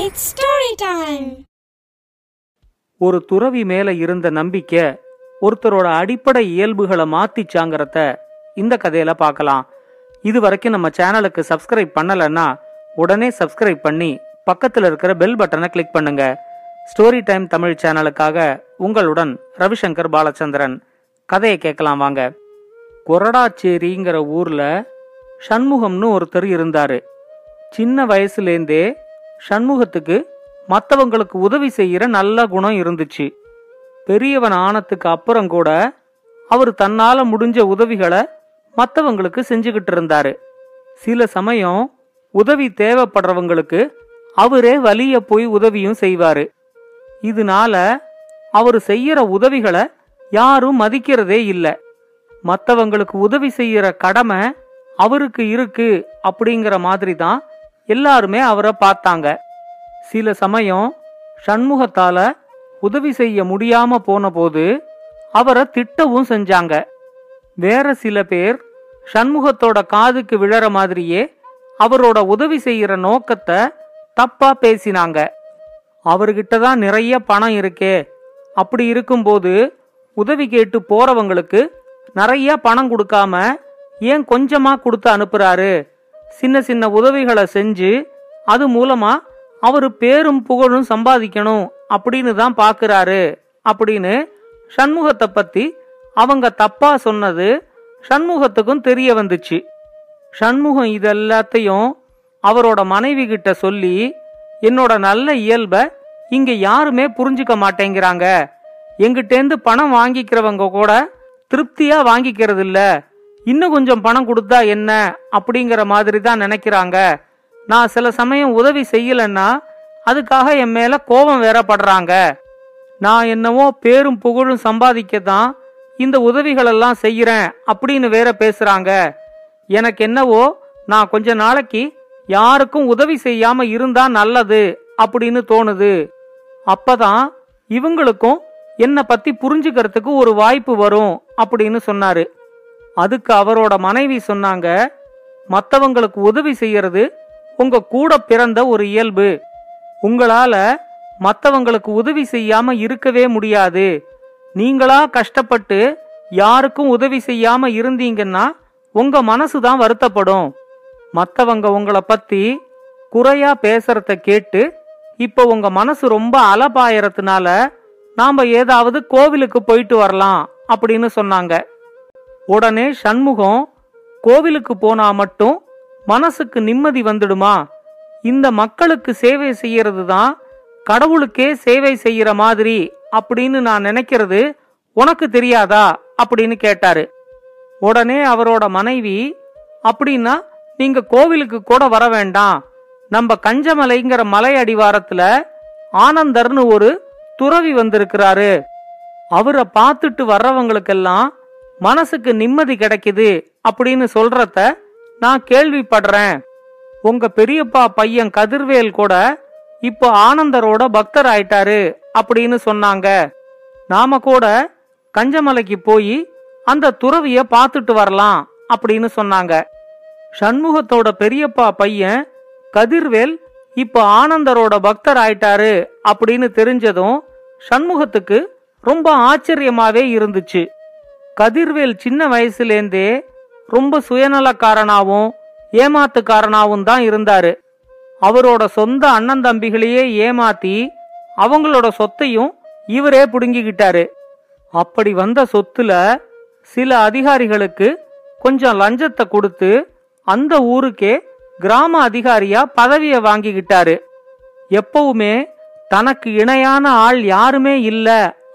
It's story time ஒரு துறவி மேல இருந்த நம்பிக்கை ஒருத்தரோட அடிப்படை இயல்புகளை மாத்திச்சாங்கிறத இந்த கதையில பார்க்கலாம். இது வரைக்கும் நம்ம சேனலுக்கு சப்ஸ்கிரைப் பண்ணலைன்னா உடனே சப்ஸ்கிரைப் பண்ணி பக்கத்தில் இருக்கிற பெல் பட்டனை கிளிக் பண்ணுங்க. ஸ்டோரி டைம் தமிழ் சேனலுக்காக உங்களுடன் ரவிசங்கர் பாலச்சந்திரன். கதையை கேட்கலாம் வாங்க. கொரடாச்சேரிங்கிற ஊர்ல சண்முகம்னு ஒருத்தர் இருந்தாரு. சின்ன வயசுலேருந்தே சண்முகத்துக்கு மற்றவங்களுக்கு உதவி செய்கிற நல்ல குணம் இருந்துச்சு. பெரியவன் ஆனத்துக்கு அப்புறம் கூட அவர் தன்னால் முடிஞ்ச உதவிகளை மற்றவங்களுக்கு செஞ்சுக்கிட்டு இருந்தாரு. சில சமயம் உதவி தேவைப்படுறவங்களுக்கு அவரே வலிய போய் உதவியும் செய்வாரு. இதனால அவர் செய்யற உதவிகளை யாரும் மதிக்கிறதே இல்லை. மற்றவங்களுக்கு உதவி செய்யற கடமை அவருக்கு இருக்கு அப்படிங்கிற மாதிரி தான் எல்லாருமே அவரை பார்த்தாங்க. சில சமயம் சண்முகத்தால உதவி செய்ய முடியாம போன போது அவரை திட்டவும் செஞ்சாங்க. வேற சில பேர் சண்முகத்தோட காதுக்கு விழற மாதிரியே அவரோட உதவி செய்யற நோக்கத்தை தப்பா பேசினாங்க. அவர்கிட்ட தான் நிறைய பணம் இருக்கே. அப்படி இருக்கும்போது உதவி கேட்டு போறவங்களுக்கு நிறைய பணம் கொடுக்காம ஏன் கொஞ்சமா கொடுத்து அனுப்புறாரு? சின்ன சின்ன உதவிகளை செஞ்சு அது மூலமா அவர் பேரும் புகழும் சம்பாதிக்கணும் அப்படின்னு தான் பாக்குறாரு அப்படின்னு சண்முகத்தை பத்தி அவங்க தப்பா சொன்னது சண்முகத்துக்கும் தெரிய வந்துச்சு. சண்முகம் இதெல்லாத்தையும் அவரோட மனைவி கிட்ட சொல்லி என்னோட நல்ல இயல்பை இங்க யாருமே புரிஞ்சுக்க மாட்டேங்கிறாங்க. எங்கிட்டேந்து பணம் வாங்கிக்கிறவங்க கூட திருப்தியா வாங்கிக்கிறது இல்லை இன்னும் கொஞ்சம் பணம் கொடுத்தா என்ன அப்படிங்கிற மாதிரி தான் நினைக்கிறாங்க. நான் சில சமயம் உதவி செய்யலன்னா அதுக்காக என் மேல கோபம் வேற படுறாங்க. நான் என்னவோ பேரும் புகழும் சம்பாதிக்க தான் இந்த உதவிகளெல்லாம் செய்யறேன் அப்படின்னு வேற பேசுறாங்க. எனக்கு என்னவோ நான் கொஞ்ச நாளைக்கு யாருக்கும் உதவி செய்யாம இருந்தா நல்லது அப்படின்னு தோணுது. அப்பதான் இவங்களுக்கும் என்னை பத்தி புரிஞ்சுக்கிறதுக்கு ஒரு வாய்ப்பு வரும் அப்படின்னு சொன்னாரு. அதுக்கு அவரோட மனைவி சொன்னாங்க மற்றவங்களுக்கு உதவி செய்யறது உங்க கூட பிறந்த ஒரு இயல்பு. உங்களால மற்றவங்களுக்கு உதவி செய்யாம இருக்கவே முடியாது. நீங்களா கஷ்டப்பட்டு யாருக்கும் உதவி செய்யாம இருந்தீங்கன்னா உங்க மனசு தான் வருத்தப்படும். மற்றவங்க உங்களை பத்தி குறையா பேசுறத கேட்டு இப்போ உங்க மனசு ரொம்ப அலபாயறதுனால நாம ஏதாவது கோவிலுக்கு போயிட்டு வரலாம் அப்படின்னு சொன்னாங்க. உடனே சண்முகம் கோவிலுக்கு போனா மட்டும் மனசுக்கு நிம்மதி வந்துடுமா? இந்த மக்களுக்கு சேவை செய்யறது தான் கடவுளுக்கே சேவை செய்யற மாதிரி அப்படின்னு நான் நினைக்கிறது உனக்கு தெரியாதா? அப்படின்னு கேட்டாரு. உடனே அவரோட மனைவி அப்படின்னா நீங்க கோவிலுக்கு கூட வர வேண்டாம். நம்ம கஞ்சமலைங்கிற மலை அடிவாரத்துல ஆனந்தர்னு ஒரு துறவி வந்திருக்கிறாரு. அவரை பார்த்துட்டு வர்றவங்களுக்கெல்லாம் மனசுக்கு நிம்மதி கிடைக்குது அப்படின்னு சொல்றத நான் கேள்விப்படுறேன். உங்க பெரியப்பா பையன் கதிர்வேல் கூட இப்போ ஆனந்தரோட பக்தர் ஆயிட்டாரு அப்படின்னு சொன்னாங்க. நாம கூட கஞ்சமலைக்கு போய் அந்த துறவிய பார்த்துட்டு வரலாம் அப்படின்னு சொன்னாங்க. சண்முகத்தோட பெரியப்பா பையன் கதிர்வேல் இப்போ ஆனந்தரோட பக்தர் ஆயிட்டாரு அப்படின்னு தெரிஞ்சதும் சண்முகத்துக்கு ரொம்ப ஆச்சரியமாவே இருந்துச்சு. கதிர்வேல் சின்ன வயசுலேருந்தே ரொம்ப சுயநலக்காரனாகவும் ஏமாத்துக்காரனாகவும் தான் இருந்தாரு. அவரோட சொந்த அண்ணன் தம்பிகளையே ஏமாத்தி அவங்களோட சொத்தையும் இவரே புடுங்கிக்கிட்டாரு. அப்படி வந்த சொத்துல சில அதிகாரிகளுக்கு கொஞ்சம் லஞ்சத்தை கொடுத்து அந்த ஊருக்கே கிராம அதிகாரியா பதவியை வாங்கிக்கிட்டாரு. எப்பவுமே தனக்கு இணையான ஆள் யாருமே இல்ல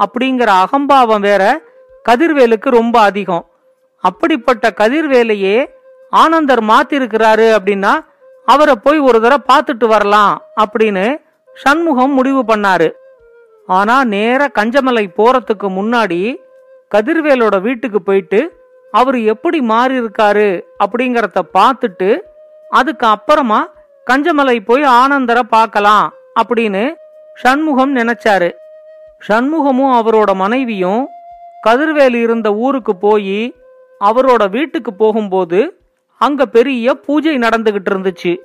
அப்படிங்கிற அகம்பாவம் வேற கதிர்வேலுக்கு ரொம்ப அதிகம். அப்படிப்பட்ட கதிர்வேலையே ஆனந்தர் மாத்திருக்கிறாரு அப்படின்னா அவரை போய் ஒரு தடவை பார்த்துட்டு வரலாம் அப்படின்னு சண்முகம் முடிவு பண்ணாரு. ஆனா நேர கஞ்சமலை போறதுக்கு முன்னாடி கதிர்வேலோட வீட்டுக்கு போயிட்டு அவர் எப்படி மாறி இருக்காரு அப்படிங்கறத பார்த்துட்டு அதுக்கு அப்புறமா கஞ்சமலை போய் ஆனந்தரை பார்க்கலாம் அப்படின்னு சண்முகம் நினைச்சாரு. சண்முகமும் அவரோட மனைவியும் கதிர்வேல் இருந்த ஊருக்கு போய் அவரோட வீட்டுக்கு போகும்போது அங்க பெரிய பூஜை நடந்துகிட்டு இருந்துச்சு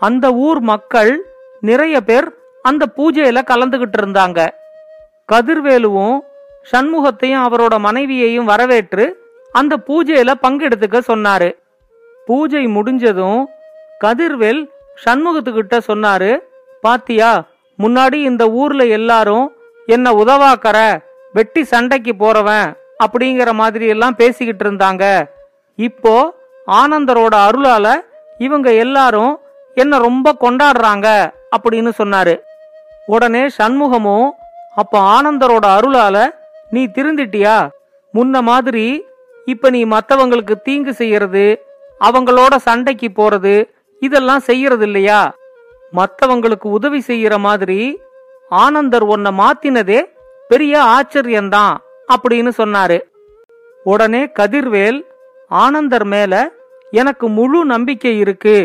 அந்த ஊர் மக்கள் நிறைய பேர் அந்த பூஜையில கலந்துகிட்டு இருந்தாங்க கதிர்வேலுவும் சண்முகத்தையும் அவரோட மனைவியையும் வரவேற்று அந்த பூஜையில பங்கெடுத்துக்க சொன்னாரு. பூஜை முடிஞ்சதும் கதிர்வேல் சண்முகத்துக்கிட்ட சொன்னாரு பாத்தியா முன்னாடி இந்த ஊர்ல எல்லாரும் என்ன உதவாக்கற வெட்டி சண்டைக்கு போறவன் அப்படிங்கிற மாதிரி எல்லாம் பேசிக்கிட்டு இருந்தாங்க. இப்போ ஆனந்தரோட அருளால இவங்க எல்லாரும் என்ன ரொம்ப கொண்டாடுறாங்க அப்படின்னு சொன்னாரு. உடனே சண்முகமும் அப்ப ஆனந்தரோட அருளால நீ திருந்திட்டியா? முன்ன மாதிரி இப்ப நீ மத்தவங்களுக்கு தீங்கு செய்யறது அவங்களோட சண்டைக்கு போறது இதெல்லாம் செய்யறது இல்லையா மத்தவங்களுக்கு உதவி செய்யற மாதிரி ஆனந்தர் உன்னை மாத்தினதே பெரிய ஆச்சரியம்தான் அப்படின்னு சொன்னாரு. உடனே கதிர்வேல் ஆனந்தர் மேல எனக்கு முழு நம்பிக்கை இருக்கு.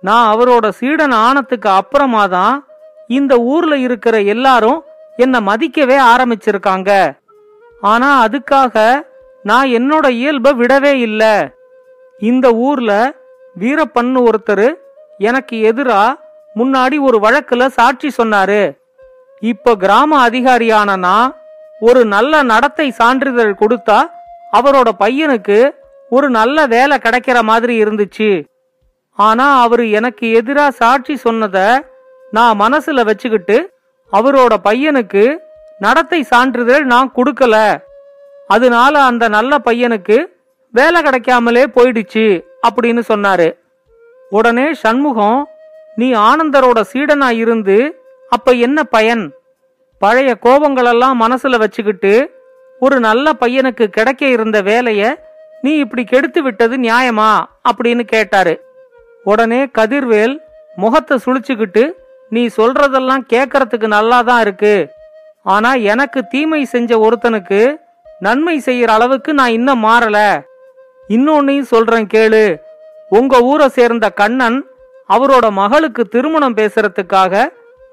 நான் அவரோட சீடன் ஆனத்துக்கு அப்புறமா தான் இந்த ஊர்ல இருக்கிற எல்லாரும் என்ன மதிக்கவே ஆரம்பிச்சிருக்காங்க. ஆனா அதுக்காக நான் என்னோட இயல்பை விடவே இல்லை. இந்த ஊர்ல வீரப்பன்னு ஒருத்தர் எனக்கு எதிரா முன்னாடி ஒரு வழக்குல சாட்சி சொன்னாரு. இப்ப கிராம அதிகாரியான நான் ஒரு நல்ல நடத்தை சான்றிதழ் கொடுத்தா அவரோட பையனுக்கு ஒரு நல்ல வேலை கிடைக்கிற மாதிரி இருந்துச்சு. ஆனா அவரு எனக்கு எதிரா சாட்சி சொன்னத நான் மனசுல வச்சுக்கிட்டு அவரோட பையனுக்கு நடத்தை சான்றிதழ் நான் கொடுக்கல. அதனால அந்த நல்ல பையனுக்கு வேலை கிடைக்காமலே போயிடுச்சு அப்படின்னு சொன்னாரு. உடனே சண்முகம் நீ ஆனந்தரோட சீடனா இருந்து அப்ப என்ன பயன்? பழைய கோபங்களெல்லாம் மனசுல வச்சுக்கிட்டு ஒரு நல்ல பையனுக்கு கிடைக்க இருந்த வேலைய நீ இப்படி கெடுத்து விட்டது நியாயமா? அப்படின்னு கேட்டாரு. உடனே கதிர்வேல் முகத்தை சுழிச்சுக்கிட்டு நீ சொல்றதெல்லாம் கேக்கறதுக்கு நல்லாதான் இருக்கு. ஆனா எனக்கு தீமை செஞ்ச ஒருத்தனுக்கு நன்மை செய்யற அளவுக்கு நான் இன்னும் மாறல. இன்னொன்னையும் சொல்றேன் கேளு. உங்க ஊரை சேர்ந்த கண்ணன் அவரோட மகளுக்கு திருமணம் பேசுறதுக்காக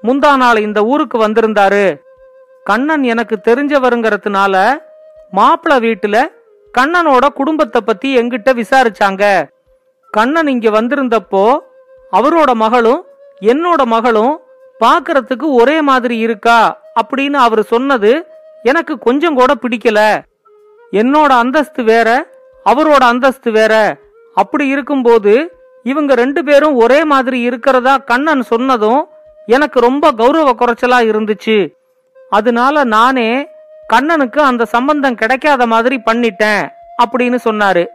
முந்தா நாள் இந்த ஊருக்கு வந்திருந்தாரு. கண்ணன் எனக்கு தெரிஞ்சவருங்கிறதுனால மாப்பிள வீட்டுல கண்ணனோட குடும்பத்தை பத்தி எங்கிட்ட விசாரிச்சாங்க. கண்ணன் இங்க வந்திருந்தப்போ அவரோட மகளும் என்னோட மகளும் பார்க்கறதுக்கு ஒரே மாதிரி இருக்கா அப்படின்னு அவர் சொன்னது எனக்கு கொஞ்சம் கூட பிடிக்கல. என்னோட அந்தஸ்து வேற அவரோட அந்தஸ்து வேற. அப்படி இருக்கும்போது இவங்க ரெண்டு பேரும் ஒரே மாதிரி இருக்கிறதா கண்ணன் சொன்னதும் எனக்கு ரொம்ப கௌரவ குறைச்சலா இருந்துச்சு. அதனால நானே கண்ணனுக்கு அந்த சம்பந்தம் கிடைக்காத மாதிரி பண்ணிட்டேன் அப்படின்னு சொன்னாரு.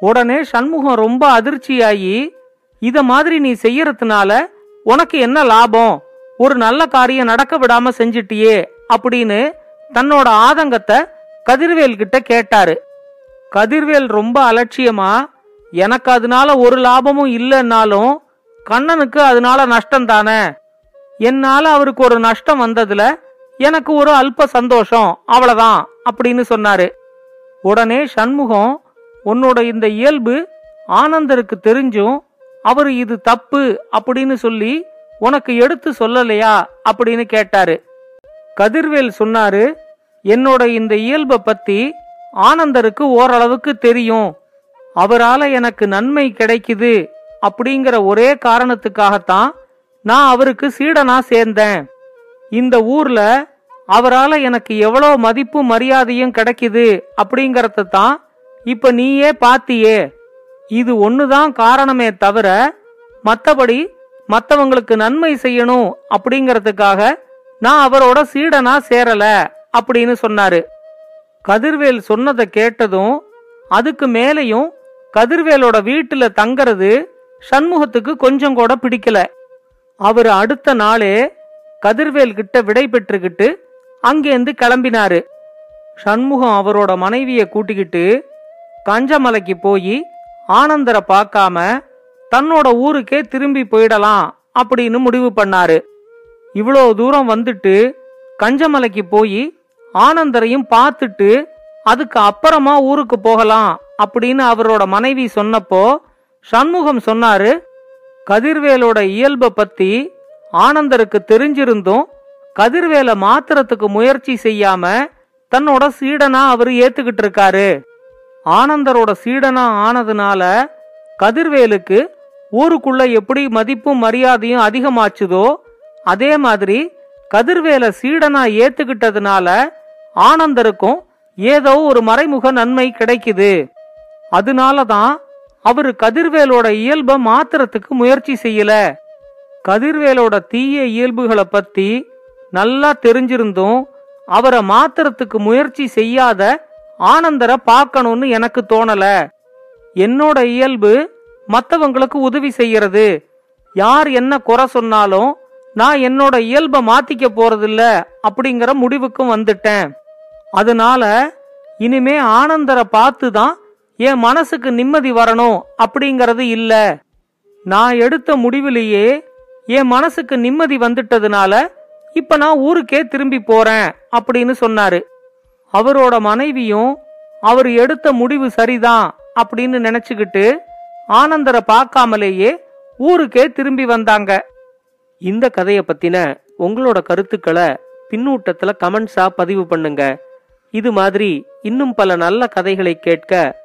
உடனே சண்முகம் ரொம்ப அதிர்ச்சியாகி இத மாதிரி நீ செய்யறதுனால உனக்கு என்ன லாபம்? ஒரு நல்ல காரியம் நடக்க விடாம செஞ்சிட்டியே அப்படின்னு தன்னோட ஆதங்கத்தை கதிர்வேல் கிட்ட கேட்டாரு. கதிர்வேல் ரொம்ப அலட்சியமா எனக்கு அதனால ஒரு லாபமும் இல்லைன்னாலும் கண்ணனுக்கு அதனால நஷ்டம் தானே என்னால அவருக்கு ஒரு நஷ்டம் வந்ததுல எனக்கு ஒரு அல்ப சந்தோஷம் அவ்வளவுதான் அப்படின்னு சொன்னாரு. உடனே சண்முகம் உன்னோட இந்த இயல்பு ஆனந்தருக்கு தெரிஞ்சும் அவர் இது தப்பு அப்படின்னு சொல்லி உனக்கு எடுத்து சொல்லலையா? அப்படின்னு கேட்டாரு. கதிர்வேல் சொன்னாரு என்னோட இந்த இயல்பை பத்தி ஆனந்தருக்கு ஓரளவுக்கு தெரியும். அவரால எனக்கு நன்மை கிடைக்குது அப்படிங்கிற ஒரே காரணத்துக்காகத்தான் நான் அவருக்கு சீடனா சேர்ந்தேன். இந்த ஊர்ல அவரால எனக்கு எவ்வளோ மதிப்பு மரியாதையும் கிடைக்குது அப்படிங்கறத தான் இப்ப நீயே பாத்தியே. இது ஒண்ணுதான் காரணமே தவிர மத்தபடி மத்தவங்களுக்கு நன்மை செய்யணும் அப்படிங்கறதுக்காக நான் அவரோட சீடனா சேரல அப்படின்னு சொன்னாரு. கதிர்வேல் சொன்னதை கேட்டதும் அதுக்கு மேலையும் கதிர்வேலோட வீட்டுல தங்கறது சண்முகத்துக்கு கொஞ்சம் கூட பிடிக்கல. அவர் அடுத்த நாளே கதிர்வேல் கிட்ட விடை பெற்றுக்கிட்டு அங்கேருந்து கிளம்பினாரு. சண்முகம் அவரோட மனைவிய கூட்டிக்கிட்டு கஞ்சமலைக்கு போய் ஆனந்தரை பார்க்காம தன்னோட ஊருக்கே திரும்பி போயிடலாம் அப்படின்னு முடிவு பண்ணாரு. இவ்வளோ தூரம் வந்துட்டு கஞ்சமலைக்கு போய் ஆனந்தரையும் பார்த்துட்டு அதுக்கு அப்புறமா ஊருக்கு போகலாம் அப்படின்னு அவரோட மனைவி சொன்னப்போ சண்முகம் சொன்னாரு கதிர்வேலோட இயல்பை பத்தி ஆனந்தருக்கு தெரிஞ்சிருந்தும் கதிர்வேலை மாத்துறதுக்கு முயற்சி செய்யாம தன்னோட சீடனா அவர் ஏத்துக்கிட்டு இருக்காரு. ஆனந்தரோட சீடனா ஆனதுனால கதிர்வேலுக்கு ஊருக்குள்ள எப்படி மதிப்பும் மரியாதையும் அதிகமாச்சுதோ அதே மாதிரி கதிர்வேலை சீடனா ஏத்துக்கிட்டதுனால ஆனந்தருக்கும் ஏதோ ஒரு மறைமுக நன்மை கிடைக்குது. அதனால தான் அவரு கதிர்வேலோட இயல்பை மாத்துறதுக்கு முயற்சி செய்யல. கதிர்வேலோட தீய இயல்புகளை பத்தி நல்லா தெரிஞ்சிருந்தும் அவரை மாத்துறதுக்கு முயற்சி செய்யாத ஆனந்தரை பார்க்கணும்னு எனக்கு தோணல. என்னோட இயல்பு மற்றவங்களுக்கு உதவி செய்யறது. யார் என்ன குறை சொன்னாலும் நான் என்னோட இயல்பை மாத்திக்க போறதில்ல அப்படிங்கிற முடிவுக்கும் வந்துட்டேன். அதனால இனிமே ஆனந்தரை பார்த்து தான் என் மனசுக்கு நிம்மதி வரணும் அப்படிங்கறது இல்ல. நான் எடுத்த முடிவிலேயே என் மனசுக்கு நிம்மதி வந்துட்டதுனால இப்ப நான் ஊருக்கே திரும்பி போறேன் அப்படின்னு சொன்னாரு. அவரோட மனைவியும் அவர் எடுத்த முடிவு சரிதான் அப்படின்னு நினைச்சுக்கிட்டு ஆனந்தரை பார்க்காமலேயே ஊருக்கே திரும்பி வந்தாங்க. இந்த கதையை பத்தின உங்களோட கருத்துக்களை பின்னூட்டத்துல கமெண்ட்ஸா பதிவு பண்ணுங்க. இது மாதிரி இன்னும் பல நல்ல கதைகளை கேட்க